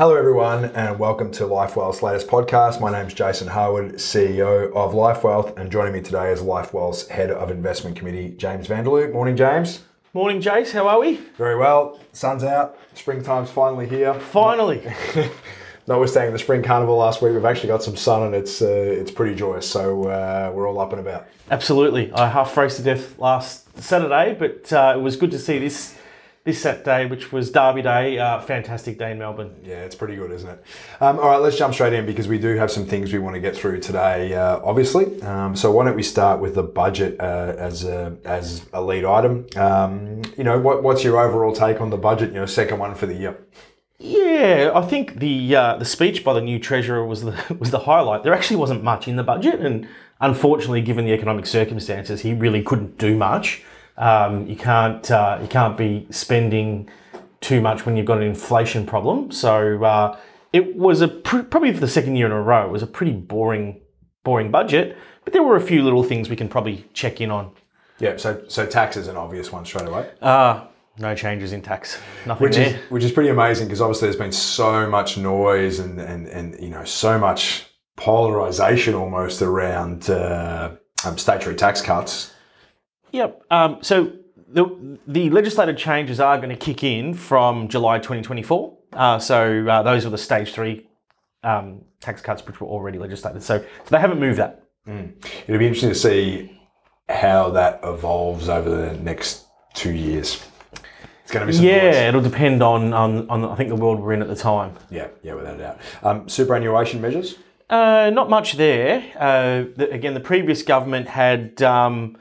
Hello, everyone, and welcome to Life Wealth's latest podcast. My name is Jason Harwood, CEO of Life Wealth, and joining me today is Life Wealth's Head of Investment Committee, James Vanderloo. Morning, James. Morning, Jace. How are we? Very well. Sun's out. Springtime's finally here. Finally. Notwithstanding the spring carnival last week, we've actually got some sun, and it's uh, it's pretty joyous. So uh, we're all up and about. Absolutely. I half froze to death last Saturday, but uh, it was good to see this this Saturday, which was Derby Day. Uh, fantastic day in Melbourne. Yeah, it's pretty good, isn't it? Um, all right, let's jump straight in because we do have some things we want to get through today, uh, obviously. Um, so why don't we start with the budget uh, as a as a lead item? Um, you know, what, what's your overall take on the budget? You know, second one for the year. Yeah, I think the uh, the speech by the new treasurer was the was the highlight. There actually wasn't much in the budget, and unfortunately, given the economic circumstances, he really couldn't do much. Um, you can't uh, you can't be spending too much when you've got an inflation problem. So uh, it was a pr- probably for the second year in a row. It was a pretty boring boring budget, but there were a few little things we can probably check in on. Yeah, so so tax is an obvious one straight away. Uh, no changes in tax. Nothing which there. is which is pretty amazing because obviously there's been so much noise and and and you know so much polarization almost around uh, um, statutory tax cuts. Yep. Um, so the, the legislative changes are going to kick in from July 2024. Uh, so uh, those are the stage three um, tax cuts which were already legislated. So, so they haven't moved that. It'll be interesting to see how that evolves over the next two years. It's going to be some Yeah, noise. it'll depend on, on, on I think the world we're in at the time. Yeah, yeah, without a doubt. Um, superannuation measures. Uh, not much there. Uh, the, again, the previous government had um,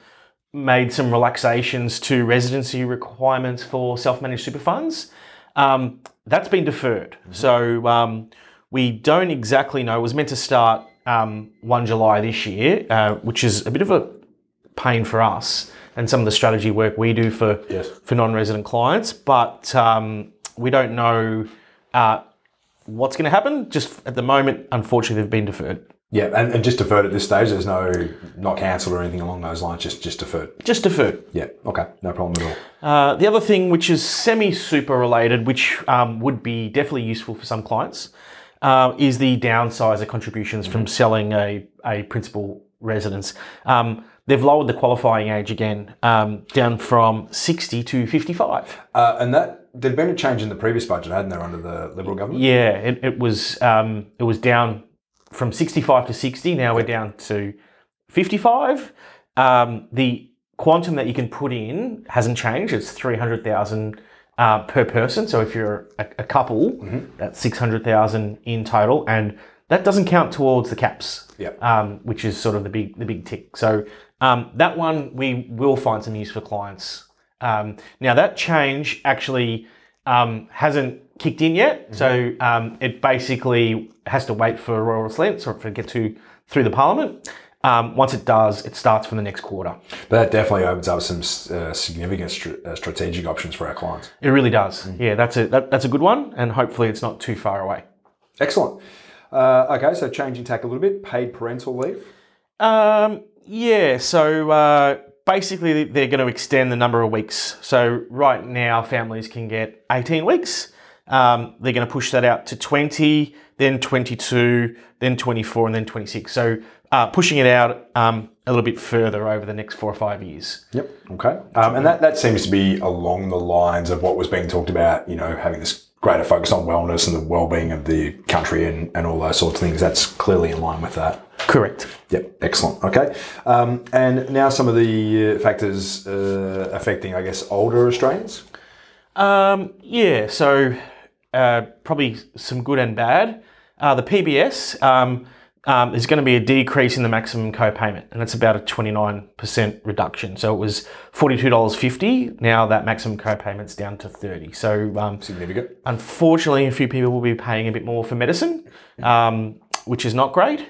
made some relaxations to residency requirements for self-managed super funds. Um, that's been deferred. So um, we don't exactly know. It was meant to start um, 1 July this year, uh, which is a bit of a pain for us and some of the strategy work we do for Yes. for non-resident clients. But um, we don't know uh, what's going to happen. Just at the moment, unfortunately, they've been deferred. Yeah, and, and just deferred at this stage. There's no not cancelled or anything along those lines. Just just deferred. Just deferred. Yeah. Okay. No problem at all. Uh, the other thing, which is semi-super related, which um, would be definitely useful for some clients, uh, is the downsizer contributions from selling a, a principal residence. Um, they've lowered the qualifying age again, um, down from 60 to 55. Uh, and that there'd been a change in the previous budget, hadn't there, under the Liberal government? Yeah, it, it was um, it was down from 65 to 60. Now we're down to 55. Um, the quantum that you can put in hasn't changed. It's 300,000 uh, per person. So if you're a, a couple, that's 600,000 in total, and that doesn't count towards the caps. Yeah. Um, which is sort of the big the big tick. So um, that one we will find some use for clients. Um, now that change actually um, hasn't kicked in yet, so um, it basically has to wait for royal assent or for it to get to through the parliament. Um, once it does, it starts from the next quarter. But that definitely opens up some uh, significant str- uh, strategic options for our clients. It really does. Yeah, that's a that, that's a good one, and hopefully it's not too far away. Excellent. Uh, okay, so changing tack a little bit. Paid parental leave. Um, yeah, so uh, basically they're going to extend the number of weeks. So right now families can get 18 weeks. Um, they're going to push that out to 20, then 22, then 24, and then 26. So uh, pushing it out um, a little bit further over the next four or five years. Yep. Okay. Um, and that, that seems to be along the lines of what was being talked about, you know, having this greater focus on wellness and the well-being of the country and, and all those sorts of things. That's clearly in line with that. Correct. Yep, excellent. Okay, um, and now some of the uh, factors uh, affecting, I guess, older Australians. Um, yeah, so uh, probably some good and bad. Uh, the PBS, um, um, there's going to be a decrease in the maximum co-payment, and that's about a 29% reduction. So it was $42.50. Now that maximum co-payment's down to 30. So um, Significant. unfortunately, a few people will be paying a bit more for medicine, um, which is not great.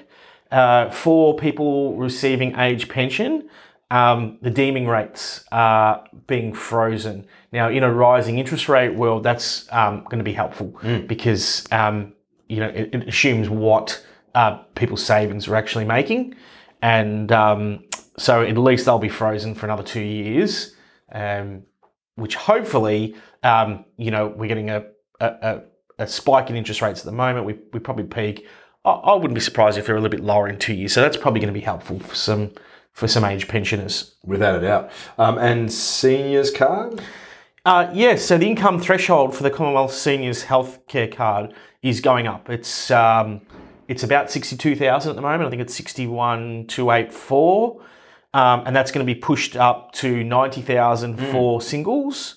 Uh, for people receiving age pension, um, the deeming rates are being frozen. Now, in a rising interest rate world, that's um, going to be helpful because um, you know it, it assumes what uh, people's savings are actually making, and um, so at least they'll be frozen for another two years, um, which hopefully um, you know we're getting a, a, a a spike in interest rates at the moment. We, we probably peak. I, I wouldn't be surprised if they're a little bit lower in two years. So that's probably going to be helpful for some for some age pensioners. Without a doubt. Um, and seniors card? Uh, yes, so the income threshold for the Commonwealth Seniors Healthcare Card is going up. It's um, it's about sixty two thousand at the moment. I think it's sixty one two eight four, um, and that's going to be pushed up to ninety thousand for singles,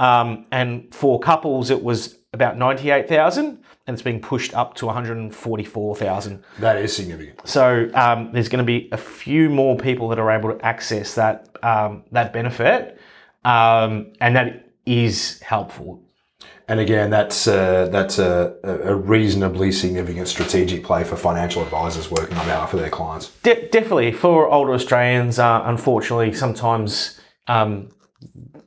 um, and for couples it was about ninety eight thousand, and it's being pushed up to one hundred forty four thousand. That is significant. So um, there's going to be a few more people that are able to access that um, that benefit, um, and that is helpful. And again, that's uh, that's a, a reasonably significant strategic play for financial advisors working on behalf of their clients. De- definitely for older Australians, uh, unfortunately, sometimes um,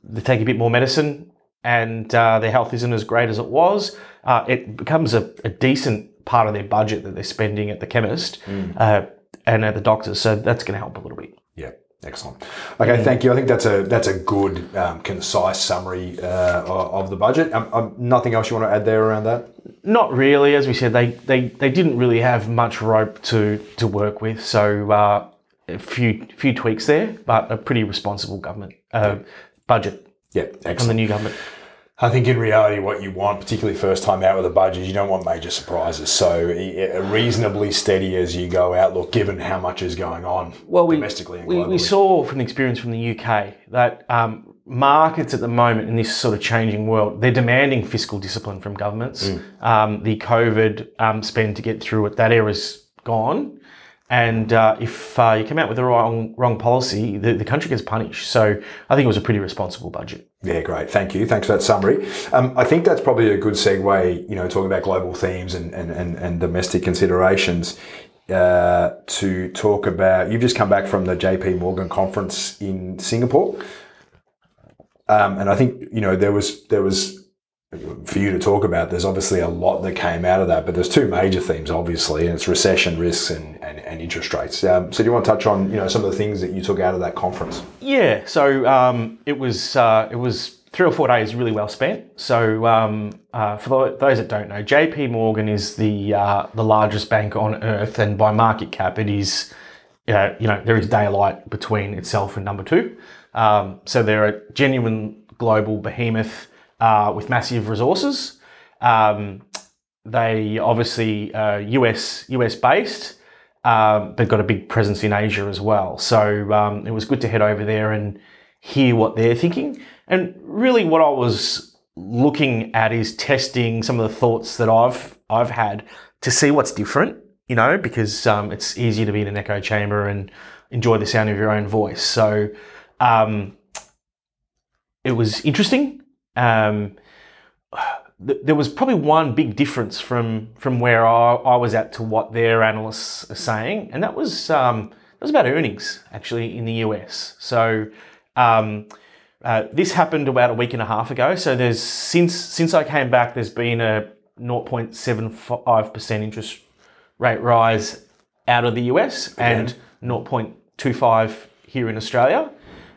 they take a bit more medicine and uh, their health isn't as great as it was. Uh, it becomes a, a decent part of their budget that they're spending at the chemist uh, and at the doctors. So that's going to help a little bit. Yeah, excellent. Okay, thank you. I think that's a that's a good, um, concise summary uh, of of the budget. Um, um, nothing else you want to add there around that? Not really, as we said, they, they, they didn't really have much rope to, to work with. So uh, a few few tweaks there, but a pretty responsible government uh, budget Yeah, from the new government. I think in reality, what you want, particularly first time out with a budget, you don't want major surprises. So reasonably steady as you go out. Look, given how much is going on Well, we, domestically and we, globally. we saw from experience from the UK that um, markets at the moment in this sort of changing world, they're demanding fiscal discipline from governments. Mm. Um, the COVID um, spend to get through it, that era's gone. And uh, if uh, you come out with the wrong wrong policy, the, the country gets punished. So I think it was a pretty responsible budget. Yeah, great. Thank you. Thanks for that summary. Um, I think that's probably a good segue, you know, talking about global themes and, and, and, and domestic considerations, uh, to talk about, you've just come back from the JP Morgan conference in Singapore. Um, and I think, you know, there was, there was, for you to talk about, there's obviously a lot that came out of that, but there's two major themes, obviously, and it's recession risks and, and, and interest rates. Um, so do you want to touch on, you know, some of the things that you took out of that conference? Yeah, so um, it was uh, it was three or four days really well spent. So um, uh, for tho- those that don't know, J.P. Morgan is the uh, the largest bank on earth, and by market cap, it is uh, you know there is daylight between itself and number two. Um, so they're a genuine global behemoth uh, with massive resources. Um, they obviously uh, US US based, um, but got a big presence in Asia as well. So um, it was good to head over there and hear what they're thinking. And really, what I was looking at is testing some of the thoughts that I've I've had to see what's different. You know, because um, it's easier to be in an echo chamber and enjoy the sound of your own voice. So um, it was interesting. Um, th- there was probably one big difference from from where I, I was at to what their analysts are saying, and that was um, that was about earnings actually in the US. So um, uh, this happened about a week and a half ago. So there's since since I came back, there's been a 0.75 percent interest rate rise out of the US and 0.25 here in Australia.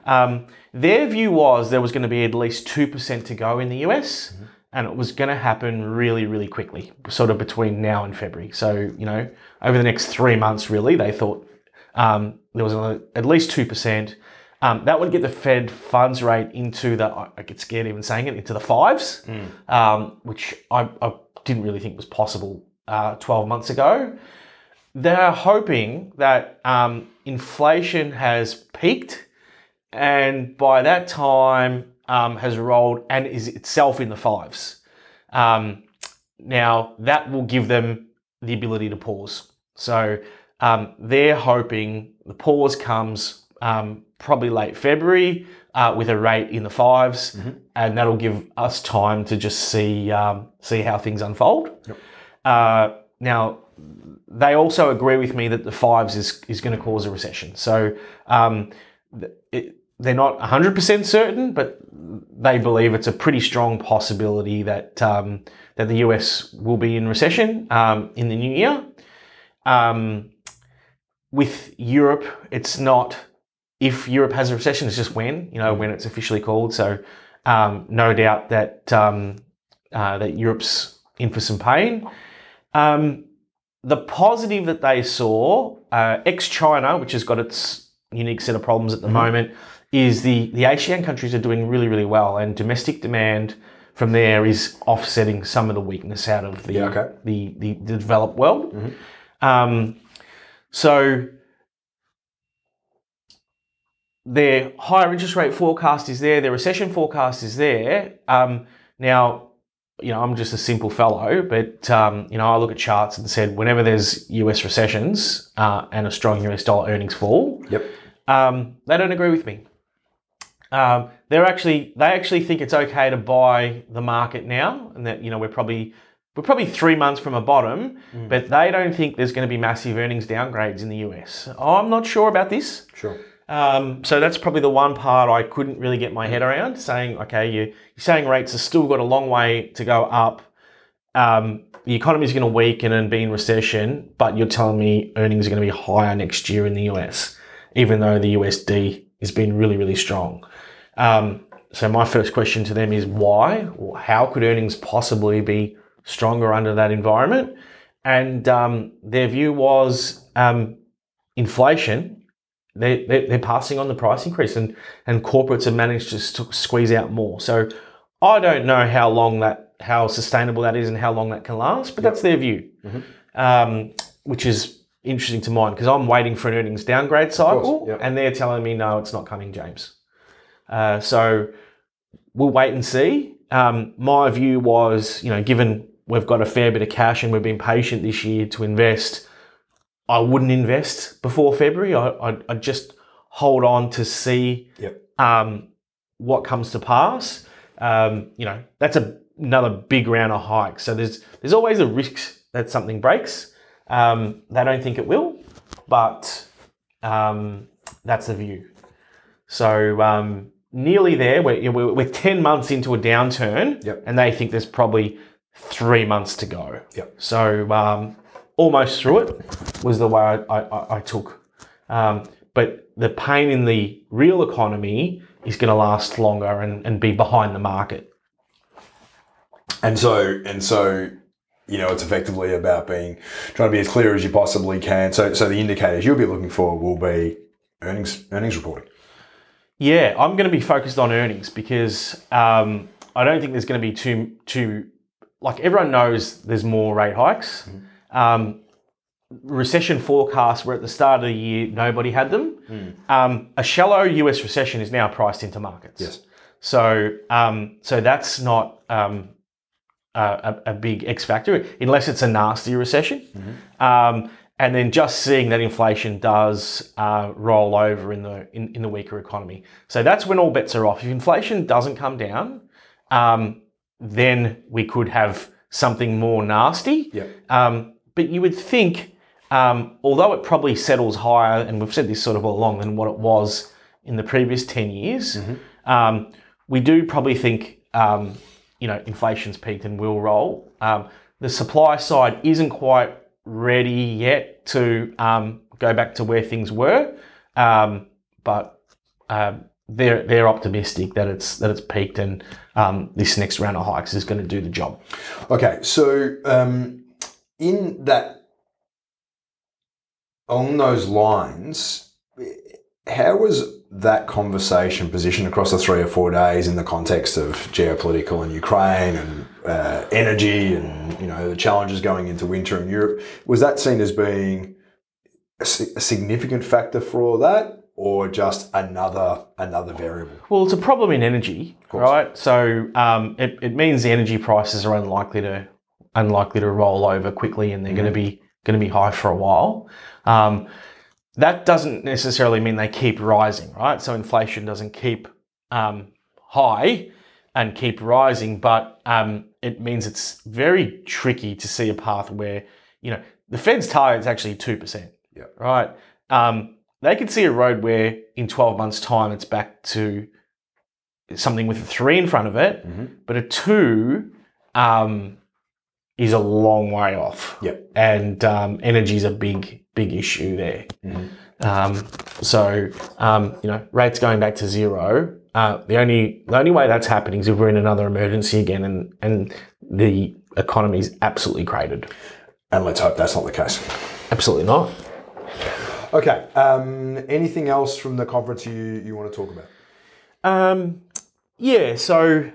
Um, their view was there was going to be at least 2% to go in the US and it was going to happen really, really quickly, sort of between now and February. So, you know, over the next three months, really, they thought um, there was at least 2%. Um, that would get the Fed funds rate into the, I get scared even saying it, into the fives, um, which I, I didn't really think was possible uh, 12 months ago. They're hoping that um, inflation has peaked and by that time um, has rolled and is itself in the fives. Um, now that will give them the ability to pause. So um, they're hoping the pause comes um, probably late February uh, with a rate in the 5s and that'll give us time to just see um, see how things unfold. Uh, now they also agree with me that the fives is, is going to cause a recession. So um, th- they're not 100% certain, but they believe it's a pretty strong possibility that um, that the US will be in recession um, in the new year. Um, with Europe, it's not if Europe has a recession, it's just when, you know, when it's officially called. So um, no doubt that um, uh, that Europe's in for some pain. Um, the positive that they saw, uh, ex China, which has got its unique set of problems at the moment, is the, the ASEAN countries are doing really, really well, and domestic demand from there is offsetting some of the weakness out of the, Yeah, okay. the, the, the developed world. Um, so their higher interest rate forecast is there, their recession forecast is there. Um, now, you know, I'm just a simple fellow, but um, you know, I look at charts and said whenever there's US recessions uh, and a strong US dollar earnings fall, Yep. um, they don't agree with me. Um, they're actually they actually think it's okay to buy the market now, and that you know we're probably we're probably three months from a bottom, but they don't think there's going to be massive earnings downgrades in the US. I'm not sure about this. Sure. Um, so that's probably the one part I couldn't really get my head around. Saying, okay, you, you're saying rates have still got a long way to go up. Um, the economy is going to weaken and be in recession, but you're telling me earnings are going to be higher next year in the US, even though the USD has been really, really strong. Um, so my first question to them is why? Or how could earnings possibly be stronger under that environment? And um, their view was um, inflation they, they, they're passing on the price increase and, and corporates have managed to st- squeeze out more. So I don't know how long that, how sustainable that is and how long that can last, but that's their view, um, which is interesting to mine because I'm waiting for an earnings downgrade cycle yeah. and they're telling me, no, it's not coming, James. Uh, so we'll wait and see. Um, my view was, you know, given we've got a fair bit of cash and we've been patient this year to invest, I wouldn't invest before February. I, I'd, I'd just hold on to see Yep. um, what comes to pass. Um, you know, that's a, another big round of hikes. So there's there's always a risk that something breaks. Um, they don't think it will, but um, that's the view. So um, nearly there. We're, we're, we're 10 months into a downturn, Yep. and they think there's probably three months to go. Yep. So um, almost through it was the way I, I, I took. Um, but the pain in the real economy is going to last longer and, and be behind the market. And so, and so, you know, it's effectively about being trying to be as clear as you possibly can. So, so the indicators you'll be looking for will be earnings earnings reporting. Yeah, I'm going to be focused on earnings because um, I don't think there's going to be too too like everyone knows there's more rate hikes. Um, recession forecasts were at the start of the year nobody had them. Um, a shallow US recession is now priced into markets. Yes. So um, so that's not um, a, a a big X factor unless it's a nasty recession. Um, and then just seeing that inflation does uh, roll over in the in, in the weaker economy. So that's when all bets are off. If inflation doesn't come down, um, then we could have something more nasty. Yep. Um, but you would think, um, although it probably settles higher, and we've said this sort of all along than what it was in the previous 10 years, um, we do probably think, um, you know, inflation's peaked and will roll. Um, the supply side isn't quite ready yet to um, go back to where things were, um, but um, they're they're optimistic that it's that it's peaked and um, this next round of hikes is going to do the job. Okay, so um, in that, on those lines, how was that conversation positioned across the three or four days in the context of geopolitical and Ukraine and uh, energy and you know the challenges going into winter in Europe? Was that seen as being a, a significant factor for all that, or just another another variable? Well, it's a problem in energy, right? So um, it, it means the energy prices are unlikely to unlikely to roll over quickly, and they're going to be going to be high for a while. Um, that doesn't necessarily mean they keep rising, right? So inflation doesn't keep um, high and keep rising, but um, it means it's very tricky to see a path where you know the Fed's target is actually two percent, Yeah. right? Um, they could see a road where in 12 months' time it's back to something with a three in front of it, but a two um, is a long way off. Yep. And um, energy is a big, big issue there. Um, so, um, you know, rates going back to zero. Uh, the only the only way that's happening is if we're in another emergency again, and and the economy is absolutely cratered. And let's hope that's not the case. Absolutely not. Okay. Um, anything else from the conference you, you want to talk about? Um, yeah, so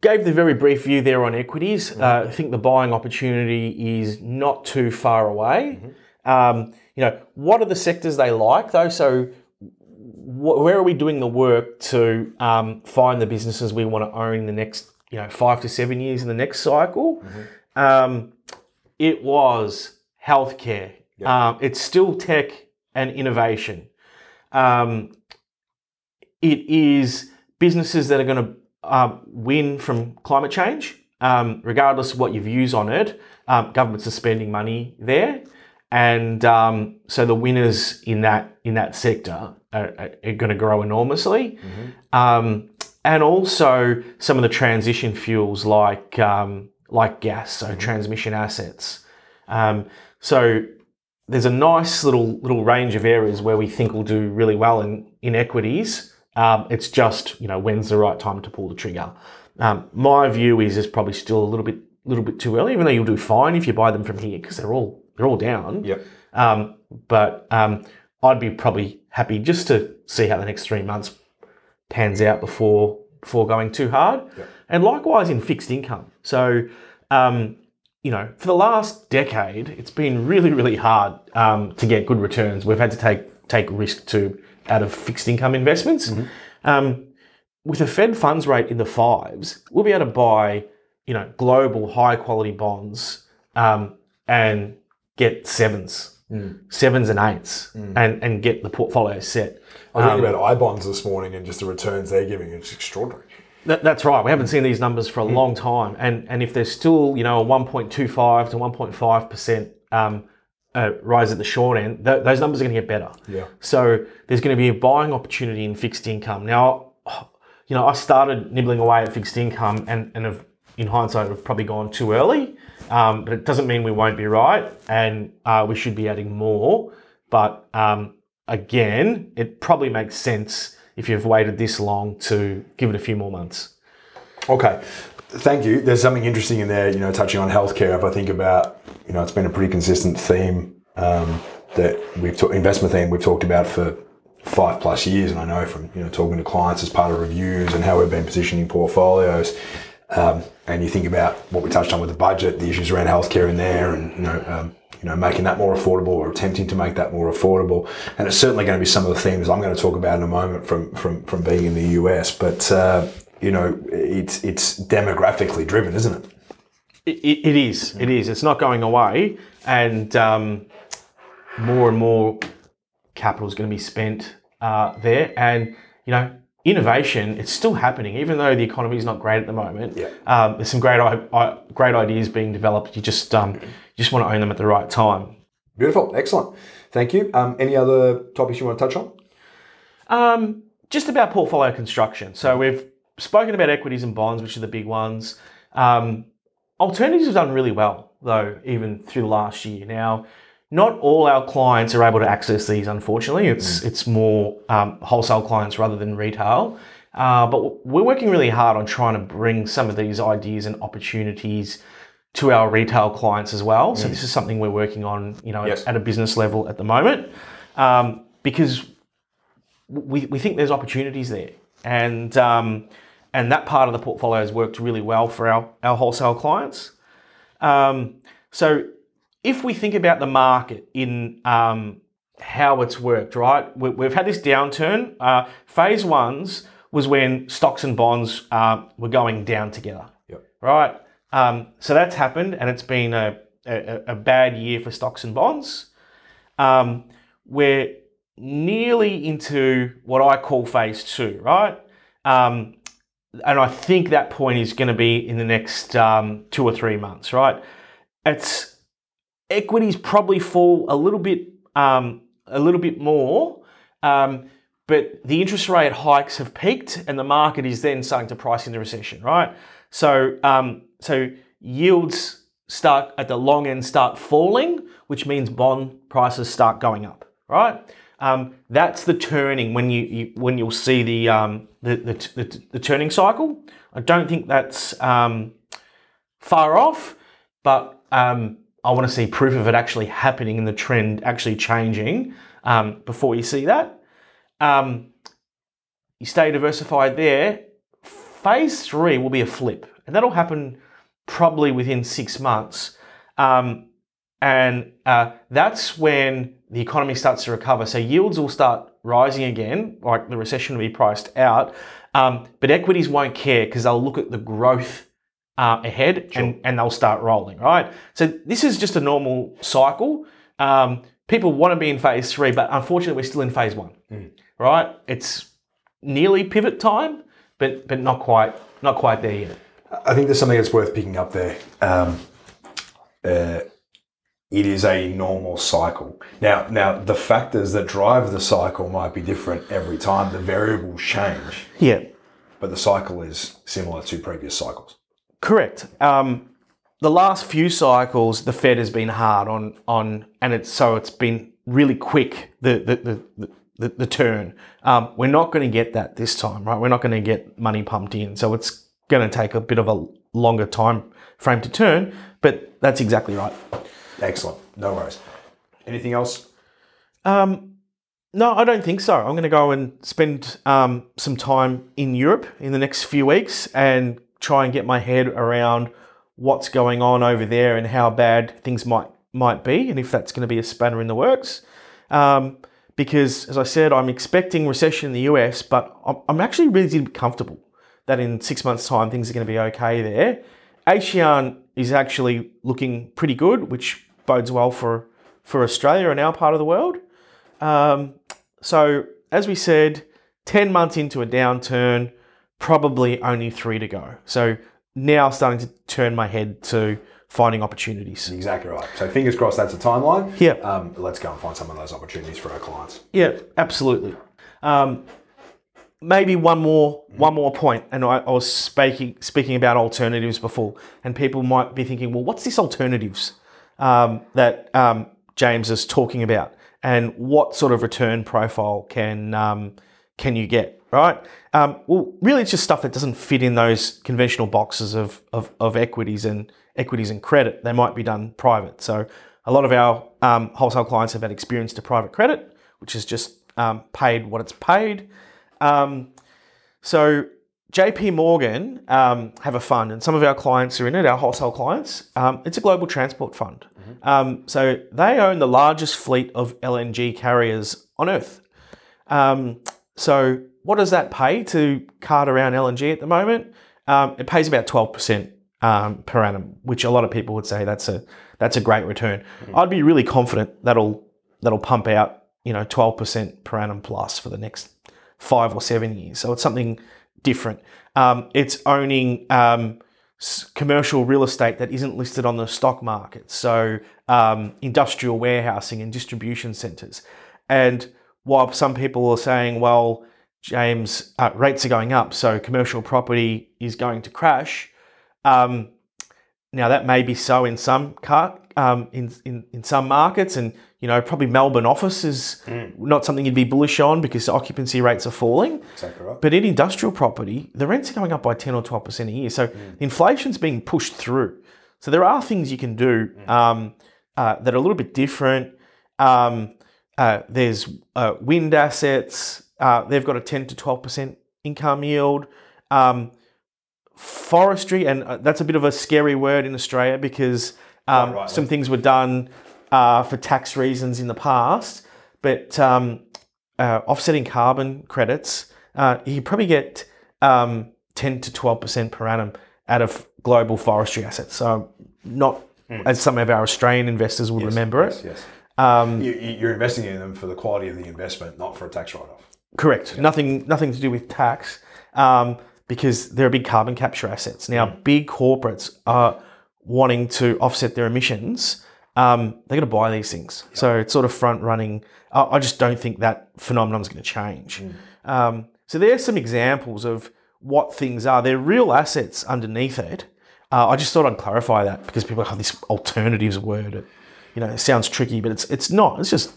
gave the very brief view there on equities. Uh, I think the buying opportunity is not too far away. Um, you know, what are the sectors they like though? So wh- where are we doing the work to um, find the businesses we want to own in the next, you know, five to seven years in the next cycle? Um, it was healthcare. Um, it's still tech and innovation. Um, it is businesses that are going to um, win from climate change, um, regardless of what your views on it. Um, governments are spending money there, and um, so the winners in that in that sector are, are, are going to grow enormously. Um, and also some of the transition fuels like um, like gas, so transmission assets. Um, so there's a nice little little range of areas where we think will do really well in in equities. Um, it's just you know when's the right time to pull the trigger. Um, my view is it's probably still a little bit little bit too early, even though you'll do fine if you buy them from here because they're all they're all down. Yep. Um, but um, I'd be probably happy just to see how the next three months pans out before before going too hard. And likewise in fixed income. So um, you know, for the last decade, it's been really, really hard um, to get good returns. We've had to take take risk to out of fixed income investments. Um, with a Fed funds rate in the fives, we'll be able to buy, you know, global high quality bonds um, and get sevens, hmm. sevens and eights, hmm. and and get the portfolio set. I was thinking um, about I bonds this morning and just the returns they're giving. It's extraordinary. That, that's right. We haven't hmm. seen these numbers for a long time, and and if there's still you know a 1.25 to 1.5 percent um, uh, rise at the short end, th- those numbers are going to get better. Yeah. So there's going to be a buying opportunity in fixed income. Now, you know, I started nibbling away at fixed income, and and have, in hindsight, have probably gone too early. Um, but it doesn't mean we won't be right, and uh, we should be adding more. But um, again, it probably makes sense if you've waited this long to give it a few more months. Okay, thank you. There's something interesting in there, you know, touching on healthcare. If I think about, you know, it's been a pretty consistent theme um, that we've talked investment theme we've talked about for five plus years, and I know from you know talking to clients as part of reviews and how we've been positioning portfolios. Um, and you think about what we touched on with the budget, the issues around healthcare in there, and you know. Um, you know, making that more affordable or attempting to make that more affordable, and it's certainly going to be some of the themes I'm going to talk about in a moment from from from being in the US. But uh, you know, it's it's demographically driven, isn't it? It, it, is. It is. It's not going away, and um, more and more capital is going to be spent uh, there. And you know, innovation it's still happening, even though the economy is not great at the moment. Yeah. Um, there's some great i- i- great ideas being developed. You just um, you just want to own them at the right time. Beautiful, excellent. Thank you. Um, any other topics you want to touch on? Um, just about portfolio construction. So we've spoken about equities and bonds, which are the big ones. Um, alternatives have done really well, though, even through the last year. Now, not all our clients are able to access these. Unfortunately, it's it's more um, wholesale clients rather than retail. Uh, but we're working really hard on trying to bring some of these ideas and opportunities to our retail clients as well. So this is something we're working on, you know, Yes. at a business level at the moment, um, because we, we think there's opportunities there, and um, and that part of the portfolio has worked really well for our, our wholesale clients. Um, so if we think about the market in um, how it's worked, right? We, we've had this downturn. Uh, phase ones was when stocks and bonds uh, were going down together, Yep. right? Um, so that's happened, and it's been a, a, a bad year for stocks and bonds. Um, we're nearly into what I call phase two, right? Um, and I think that point is going to be in the next um, two or three months, right? It's equities probably fall a little bit, um, a little bit more, um, but the interest rate hikes have peaked, and the market is then starting to price in the recession, right? So, um, so yields start at the long end start falling, which means bond prices start going up, right? Um, that's the turning when you, you when you'll see the, um, the, the, the the turning cycle. I don't think that's um, far off. but um, I want to see proof of it actually happening and the trend actually changing um, before you see that. Um, you stay diversified there. Phase three will be a flip, and that'll happen probably within six months. Um, and uh, that's when the economy starts to recover. So yields will start rising again, like the recession will be priced out. Um, but equities won't care because they'll look at the growth uh, ahead and, and they'll start rolling, right? So this is just a normal cycle. Um, people want to be in phase three, but unfortunately, we're still in phase one, right? It's nearly pivot time, but but not quite not quite there yet. I think there's something that's worth picking up there. Um, uh, it is a normal cycle. Now, now the factors that drive the cycle might be different every time. The variables change, Yeah, but the cycle is similar to previous cycles. Correct. Um, the last few cycles, the Fed has been hard on on, and it's so it's been really quick the the the, the, the, the turn. Um, we're not going to get that this time, right? We're not going to get money pumped in, so it's going to take a bit of a longer time frame to turn. But that's exactly right. Excellent. No worries. Anything else? Um, no, I don't think so. I'm going to go and spend um, some time in Europe in the next few weeks and try and get my head around what's going on over there and how bad things might might be, and if that's going to be a spanner in the works. Um, because, as I said, I'm expecting recession in the US, but I'm, I'm actually really comfortable that in six months' time things are going to be okay there. ASEAN is actually looking pretty good, which bodes well for for Australia and our part of the world. Um, so, as we said, 10 months into a downturn, probably only three to go. So, now starting to turn my head to finding opportunities. Exactly right. So fingers crossed that's a timeline. Yeah. Um, let's go and find some of those opportunities for our clients. Yeah, absolutely. Um, maybe one more one more point, and I, I was speaking speaking about alternatives before, and people might be thinking, well, what's this alternatives um, that um, James is talking about, and what sort of return profile can um, can you get? Right. Um, well, really, it's just stuff that doesn't fit in those conventional boxes of, of, of equities and equities and credit. They might be done private. So a lot of our um, wholesale clients have had experience to private credit, which is just um, paid what it's paid. Um, so JP Morgan um, have a fund, and some of our clients are in it, our wholesale clients. Um, it's a global transport fund. Um, so they own the largest fleet of LNG carriers on Earth. Um, so what does that pay to cart around LNG at the moment? Um, it pays about 12% um, per annum, which a lot of people would say that's a that's a great return. I'd be really confident that'll that'll pump out you know 12% per annum plus for the next five or seven years. So it's something different. Um, it's owning um, commercial real estate that isn't listed on the stock market. So um, industrial warehousing and distribution centres. And while some people are saying, well, James, uh, rates are going up, so commercial property is going to crash. Um, now that may be so in some car, um, in, in in some markets, and you know probably Melbourne office is not something you'd be bullish on because occupancy rates are falling. Exactly right. But in industrial property, the rents are going up by 10 or 12% a year. So inflation's being pushed through. So there are things you can do um, uh, that are a little bit different. Um, uh, there's uh, wind assets, uh, they've got a 10 to 12% income yield. Um, forestry, and uh, that's a bit of a scary word in Australia because um, Right, right, some things were done uh, for tax reasons in the past, but um, uh, offsetting carbon credits, uh, you probably get um, 10 to 12% per annum out of global forestry assets. So, not as some of our Australian investors would remember Yes, it. yes. Um, You, you're investing in them for the quality of the investment, not for a tax write-off. Correct. Nothing, nothing to do with tax, um, because they're big carbon capture assets. Now, big corporates are wanting to offset their emissions. Um, they're going to buy these things, so it's sort of front running. I, I just don't think that phenomenon is going to change. Um, so there's some examples of what things are. They're real assets underneath it. Uh, I just thought I'd clarify that because people have this alternatives word. It, you know, it sounds tricky, but it's it's not. It's just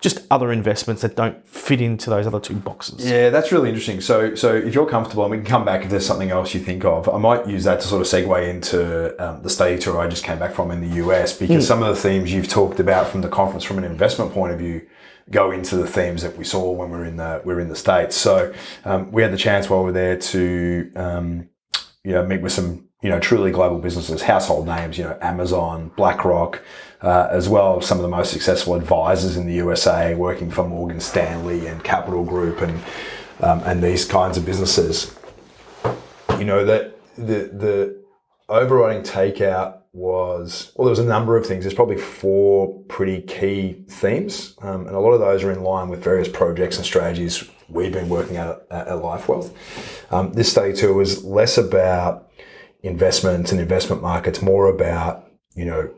just other investments that don't fit into those other two boxes. Yeah, that's really interesting. So, so if you're comfortable, and we can come back if there's something else you think of. I might use that to sort of segue into um, the study tour I just came back from in the US because some of the themes you've talked about from the conference from an investment point of view go into the themes that we saw when we are in the we are in the states. So, um, we had the chance while we we're there to um, you know meet with some you know truly global businesses, household names, you know Amazon, BlackRock uh, as well as some of the most successful advisors in the USA, working for Morgan Stanley and Capital Group and um, and these kinds of businesses. You know that the the overriding takeout was well, there was a number of things. There's probably four pretty key themes, um, and a lot of those are in line with various projects and strategies we've been working at at, at LifeWealth. Um, this study tour was less about investments and investment markets, more about you know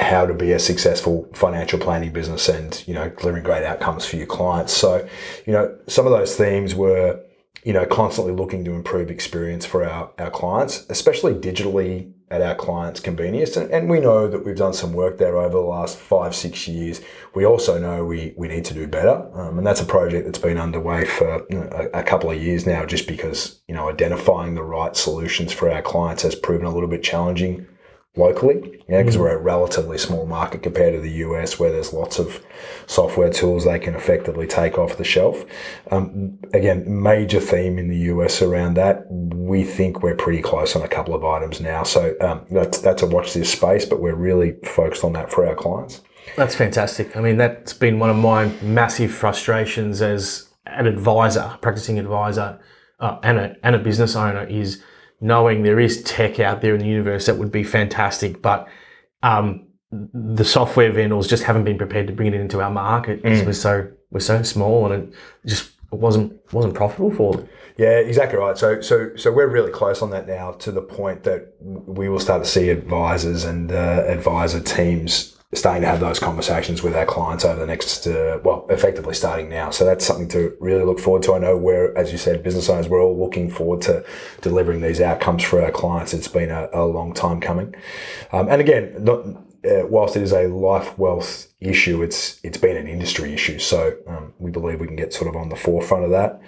how to be a successful financial planning business and you know delivering great outcomes for your clients. So, you know, some of those themes were you know constantly looking to improve experience for our, our clients, especially digitally at our clients' convenience. And, and we know that we've done some work there over the last five, six years. We also know we, we need to do better. Um, and that's a project that's been underway for you know, a, a, couple of years now, just because, you know, identifying the right solutions for our clients has proven a little bit challenging locally, yeah, because mm. we're a relatively small market compared to the US, where there's lots of software tools they can effectively take off the shelf. Um, again, major theme in the US around that. We think we're pretty close on a couple of items now, so um, that's that's a watch this space, but we're really focused on that for our clients. That's fantastic. I mean, that's been one of my massive frustrations as an advisor, practicing advisor, uh, and a and a business owner is knowing there is tech out there in the universe that would be fantastic, but um, the software vendors just haven't been prepared to bring it into our market because mm. we're so we're so small and it just wasn't wasn't profitable for them. Yeah, exactly right. So so so we're really close on that now to the point that we will start to see advisors and uh, advisor teams starting to have those conversations with our clients over the next, uh, well, effectively starting now. So that's something to really look forward to. I know we're, as you said, business owners, we're all looking forward to delivering these outcomes for our clients. It's been a, a long time coming. Um, and again, not, uh, whilst it is a life wealth issue, it's it's been an industry issue. So um, we believe we can get sort of on the forefront of that.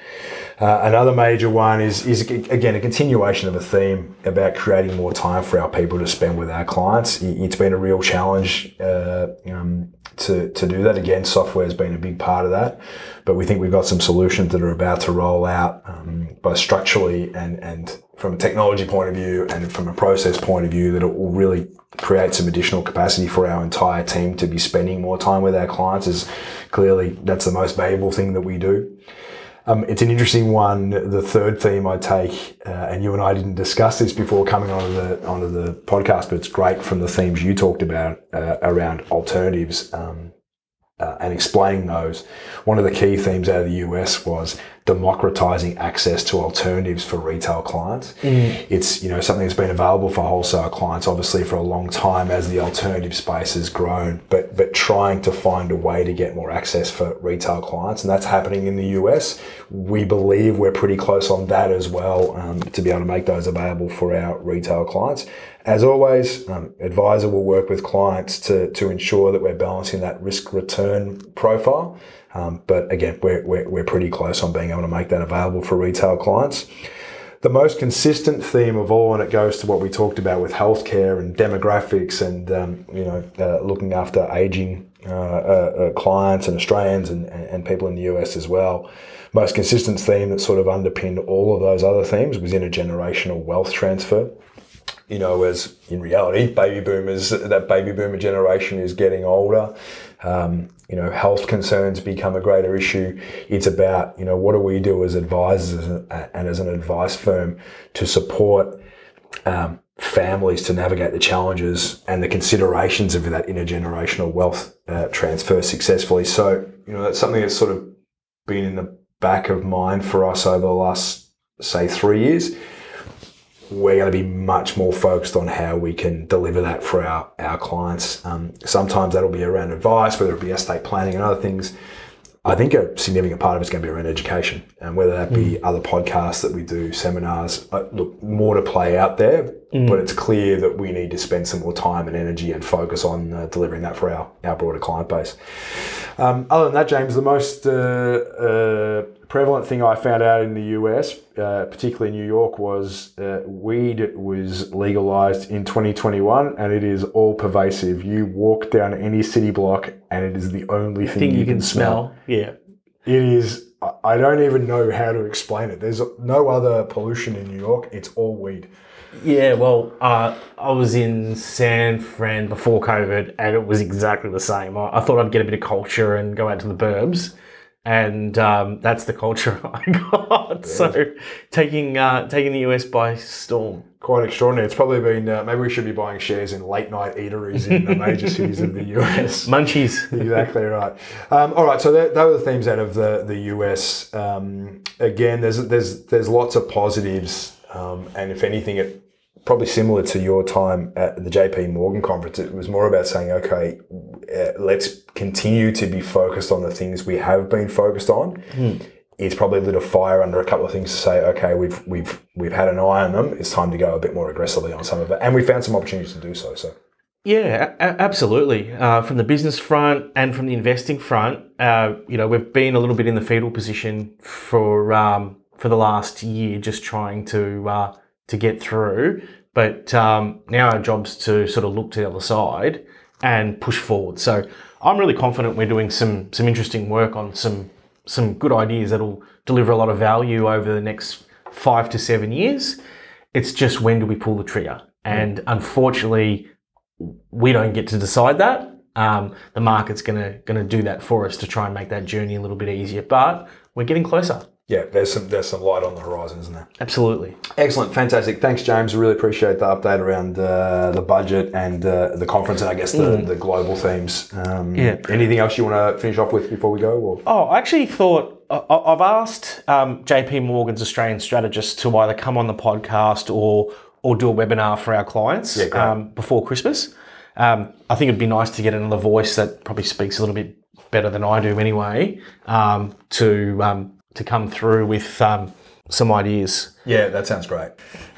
Uh, another major one is is again a continuation of a theme about creating more time for our people to spend with our clients. It's been a real challenge uh, um, to to do that. Again, software has been a big part of that, but we think we've got some solutions that are about to roll out, um, both structurally and and from a technology point of view and from a process point of view that it will really create some additional capacity for our entire team to be spending more time with our clients is clearly that's the most valuable thing that we do. Um, it's an interesting one. The third theme I take, uh, and you and I didn't discuss this before coming onto the onto the podcast, but it's great from the themes you talked about uh, around alternatives. Um, uh, and explaining those. One of the key themes out of the US was democratizing access to alternatives for retail clients. Mm. It's you know something that's been available for wholesale clients obviously for a long time as the alternative space has grown, but but trying to find a way to get more access for retail clients, and that's happening in the US. We believe we're pretty close on that as well um, to be able to make those available for our retail clients. As always, um, advisor will work with clients to, to ensure that we're balancing that risk return profile. Um, but again, we're, we're, we're pretty close on being able to make that available for retail clients. The most consistent theme of all, and it goes to what we talked about with healthcare and demographics and um, you know uh, looking after aging uh, uh, uh clients and Australians and, and people in the US as well. Most consistent theme that sort of underpinned all of those other themes was intergenerational wealth transfer you know, as in reality, baby boomers, that baby boomer generation is getting older. Um, you know, health concerns become a greater issue. It's about, you know, what do we do as advisors and as an advice firm to support um, families to navigate the challenges and the considerations of that intergenerational wealth uh, transfer successfully. So, you know, that's something that's sort of been in the back of mind for us over the last, say, three years we're going to be much more focused on how we can deliver that for our, our clients. Um, sometimes that'll be around advice, whether it be estate planning and other things. I think a significant part of it's going to be around education, and whether that be other podcasts that we do, seminars. Uh, look, more to play out there, but it's clear that we need to spend some more time and energy and focus on uh, delivering that for our, our broader client base. Um, other than that, James, the most uh, uh, prevalent thing I found out in the US, uh, particularly New York, was uh, weed was legalized in 2021 and it is all pervasive. You walk down any city block and it is the only thing, Thing you can smell. Yeah. It is, I don't even know how to explain it. There's no other pollution in New York, it's all weed. Yeah, well, uh, I was in San Fran before COVID, and it was exactly the same. I, I thought I'd get a bit of culture and go out to the burbs, and um, that's the culture I got. So, taking uh, taking the US by storm. Quite extraordinary. It's probably been, uh, maybe we should be buying shares in late night eateries in the major cities of the US. Munchies. exactly right. Um, all right, so that, those are the themes out of the the US. Um, again, there's there's there's lots of positives, um, and if anything, it probably similar to your time at the JP Morgan conference. It was more about saying, okay, uh, let's continue to be focused on the things we have been focused on. It's probably lit a fire under a couple of things to say, okay, we've we've we've had an eye on them. It's time to go a bit more aggressively on some of it, and we found some opportunities to do so. So. Yeah, a- absolutely. Uh, from the business front and from the investing front, uh, you know, we've been a little bit in the fetal position for um, for the last year, just trying to uh, to get through. But um, now our job's to sort of look to the other side and push forward. So I'm really confident we're doing some some interesting work on some some good ideas that'll deliver a lot of value over the next five to seven years. It's just when do we pull the trigger? And unfortunately, we don't get to decide that. Um, the market's gonna gonna do that for us to try and make that journey a little bit easier. But we're getting closer. Yeah, there's some there's some light on the horizon, isn't there? Absolutely. Excellent, fantastic. Thanks, James. Really appreciate the update around uh, the budget and uh, the conference, and I guess the, the global themes. Um, Yeah. Anything else you want to finish off with before we go? Or? Oh, I actually thought I've asked um, JP Morgan's Australian strategists to either come on the podcast or or do a webinar for our clients great. um, before Christmas. Um, I think it'd be nice to get another voice that probably speaks a little bit better than I do anyway um, to um, to come through with um, some ideas. Yeah, that sounds great.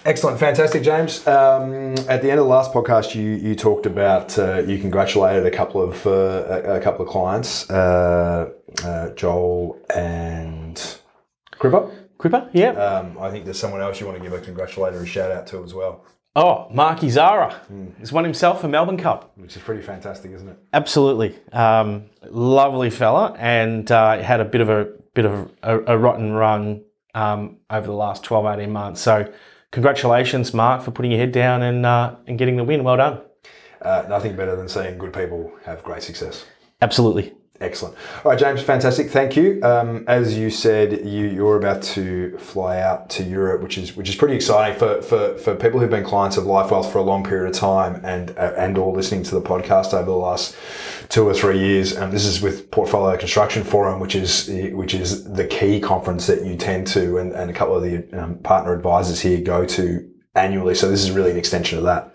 Excellent, fantastic, James. Um, at the end of the last podcast, you you talked about uh, you congratulated a couple of uh, a, a couple of clients, uh, uh, Joel and Cripper. Cripper, yeah. Um, I think there's someone else you want to give a congratulator congratulatory shout out to as well, Oh, Marky Zahra has won himself a Melbourne Cup. which is pretty fantastic, isn't it? Absolutely, um, lovely fella, and uh, had a bit of a bit of a, a rotten run um, over the last 12, 18 months. So, congratulations, Mark, for putting your head down and uh, and getting the win. Well done. Uh, nothing better than seeing good people have great success. Absolutely. Excellent. All right, James, fantastic. Thank you. Um, as you said, you, you're about to fly out to Europe, which is which is pretty exciting for, for, for people who've been clients of Life Wealth for a long period of time and uh, and or listening to the podcast over the last two or three years. And this is with Portfolio Construction Forum, which is which is the key conference that you tend to and, and a couple of the um, partner advisors here go to annually. So this is really an extension of that.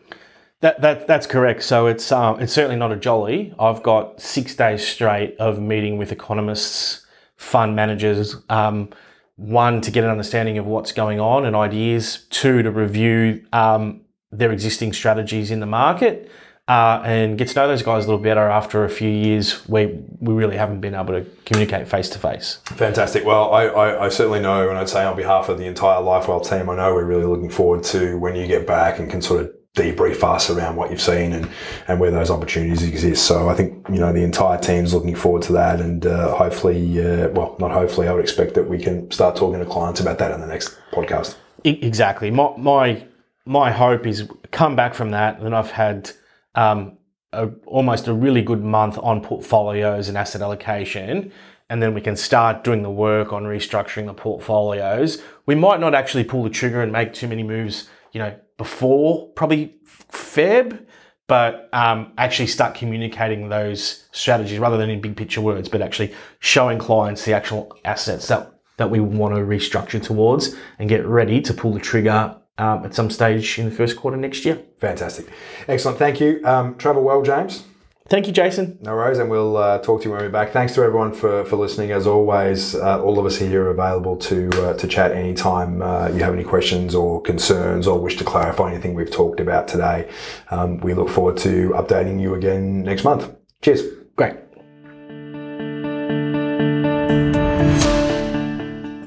That, that that's correct. So it's um, it's certainly not a jolly. I've got six days straight of meeting with economists, fund managers. Um, one to get an understanding of what's going on and ideas. Two to review um, their existing strategies in the market. Uh, and get to know those guys a little better after a few years where we really haven't been able to communicate face to face. Fantastic. Well, I, I, I certainly know, and I'd say on behalf of the entire LifeWell team, I know we're really looking forward to when you get back and can sort of debrief us around what you've seen and, and where those opportunities exist. So I think, you know, the entire team's looking forward to that. And uh, hopefully, uh, well, not hopefully, I would expect that we can start talking to clients about that in the next podcast. Exactly. My my my hope is come back from that, and I've had um, a, almost a really good month on portfolios and asset allocation, and then we can start doing the work on restructuring the portfolios. We might not actually pull the trigger and make too many moves, you know, before probably Feb, but um, actually start communicating those strategies rather than in big picture words, but actually showing clients the actual assets that that we want to restructure towards and get ready to pull the trigger um, at some stage in the first quarter next year. Fantastic. Excellent. Thank you. Um, travel well, James. Thank you, Jason. No worries, and we'll uh, talk to you when we're back. Thanks to everyone for, for listening. As always, uh, all of us here are available to uh, to chat anytime uh, you have any questions or concerns or wish to clarify anything we've talked about today. Um, we look forward to updating you again next month. Cheers. Great.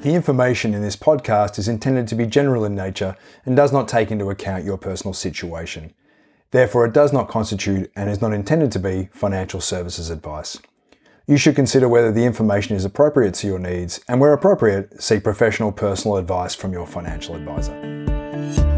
The information in this podcast is intended to be general in nature and does not take into account your personal situation. Therefore, it does not constitute and is not intended to be financial services advice. You should consider whether the information is appropriate to your needs and, where appropriate, seek professional personal advice from your financial advisor.